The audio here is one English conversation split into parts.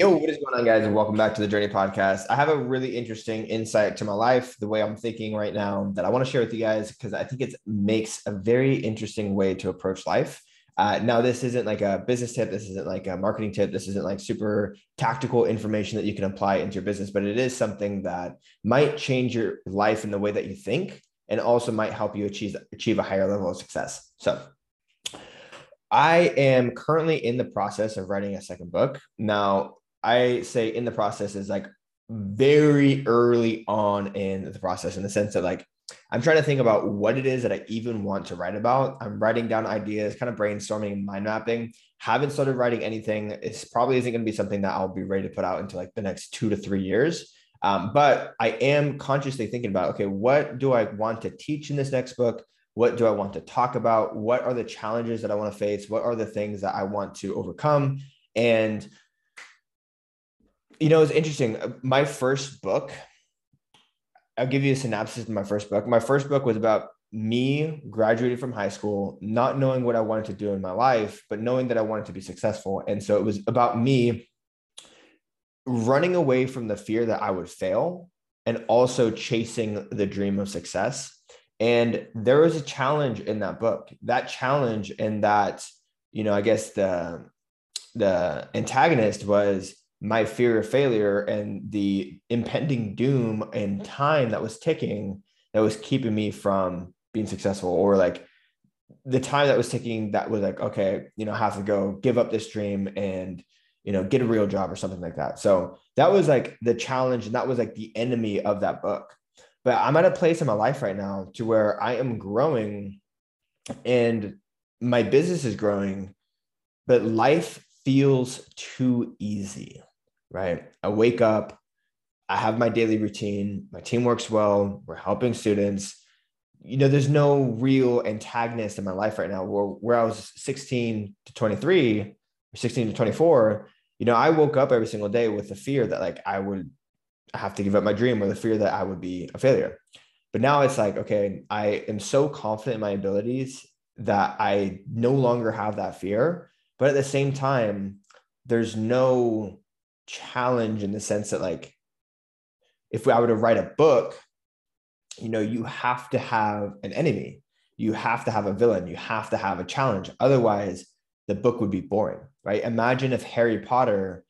Yo, what is going on, guys? And welcome back to the Journey Podcast. I have a really interesting insight to my life, the way I'm thinking right now, that I want to share with you guys because I think it makes a very interesting way to approach life. Uh, now, this isn't like a business tip. This isn't like a marketing tip. This isn't like super tactical information that you can apply into your business, but it is something that might change your life in the way that you think and also might help you achieve, achieve a higher level of success. So, I am currently in the process of writing a second book. Now, I say in the process is like very early on in the process in the sense that like I'm trying to think about what it is that I even want to write about. I'm writing down ideas, kind of brainstorming, mind mapping. Haven't started writing anything. It's probably isn't going to be something that I'll be ready to put out into like the next two to three years. Um, but I am consciously thinking about okay, what do I want to teach in this next book? What do I want to talk about? What are the challenges that I want to face? What are the things that I want to overcome? And you know, it's interesting. Uh, my first book, I'll give you a synopsis of my first book. My first book was about me graduating from high school, not knowing what I wanted to do in my life, but knowing that I wanted to be successful. And so it was about me running away from the fear that I would fail and also chasing the dream of success. And there was a challenge in that book. That challenge and that, you know, I guess the the antagonist was my fear of failure and the impending doom and mm. time that was ticking that was keeping me from being successful or like the time that was ticking that was like okay you know have to go give up this dream and you know get a real job or something like that. So that was like the challenge and that was like the enemy of that book. But i'm at a place in my life right now to where i am growing and my business is growing but life feels too easy right? I wake up, I have my daily routine, my team works well, we're helping students. You know, there's no real antagonist in my life right now where, where I was 16 to 23 or 16 to 24. You know, I woke up every single day with the fear that like I would have to give up my dream or the fear that I would be a failure. But now it's like, okay, I am so confident in my abilities that I no longer have that fear. But at the same time, there's no challenge in the sense that like if I were to write a book, you know, you have to have an enemy, you have to have a villain, you have to have a challenge. Otherwise, the book would be boring, right? Imagine if Harry Potter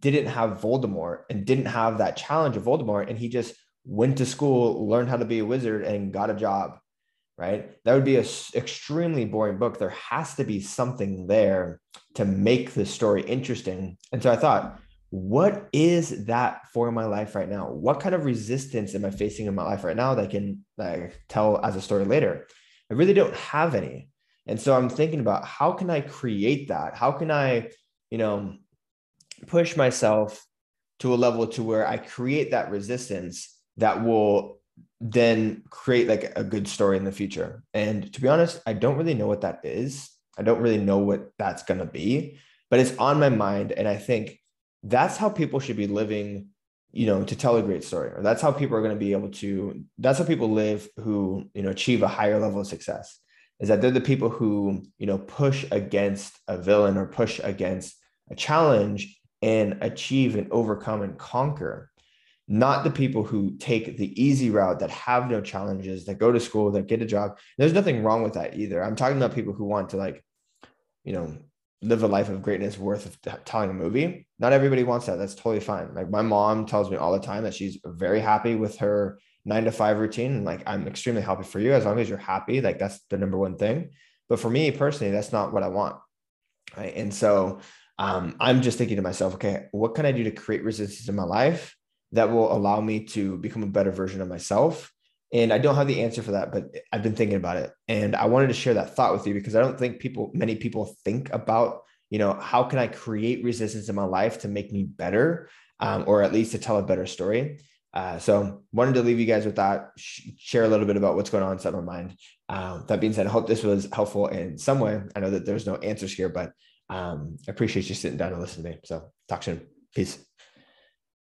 didn't have Voldemort and didn't have that challenge of Voldemort, and he just went to school, learned how to be a wizard, and got a job, right? That would be an extremely boring book. There has to be something there to make the story interesting. And so I thought, what is that for my life right now? What kind of resistance am I facing in my life right now that I can like, tell as a story later? I really don't have any. And so I'm thinking about how can I create that? How can I, you know, push myself to a level to where I create that resistance that will then create like a good story in the future. And to be honest, I don't really know what that is. I don't really know what that's going to be, but it's on my mind. And I think that's how people should be living you know to tell a great story or that's how people are going to be able to that's how people live who you know achieve a higher level of success is that they're the people who you know push against a villain or push against a challenge and achieve and overcome and conquer. Not the people who take the easy route that have no challenges that go to school that get a job. There's nothing wrong with that either. I'm talking about people who want to like you know live a life of greatness worth of telling a movie. Not everybody wants that. That's totally fine. Like my mom tells me all the time that she's very happy with her nine to five routine. And like, I'm extremely happy for you as long as you're happy. Like that's the number one thing. But for me personally, that's not what I want. Right. And so um, I'm just thinking to myself, okay, what can I do to create resistance in my life that will allow me to become a better version of myself? And I don't have the answer for that, but I've been thinking about it. And I wanted to share that thought with you because I don't think people, many people think about, you know, how can I create resistance in my life to make me better um, or at least to tell a better story. Uh, so wanted to leave you guys with that, sh- share a little bit about what's going on inside my mind. Uh, that being said, I hope this was helpful in some way. I know that there's no answers here, but um, I appreciate you sitting down and listening to me. So talk soon. Peace.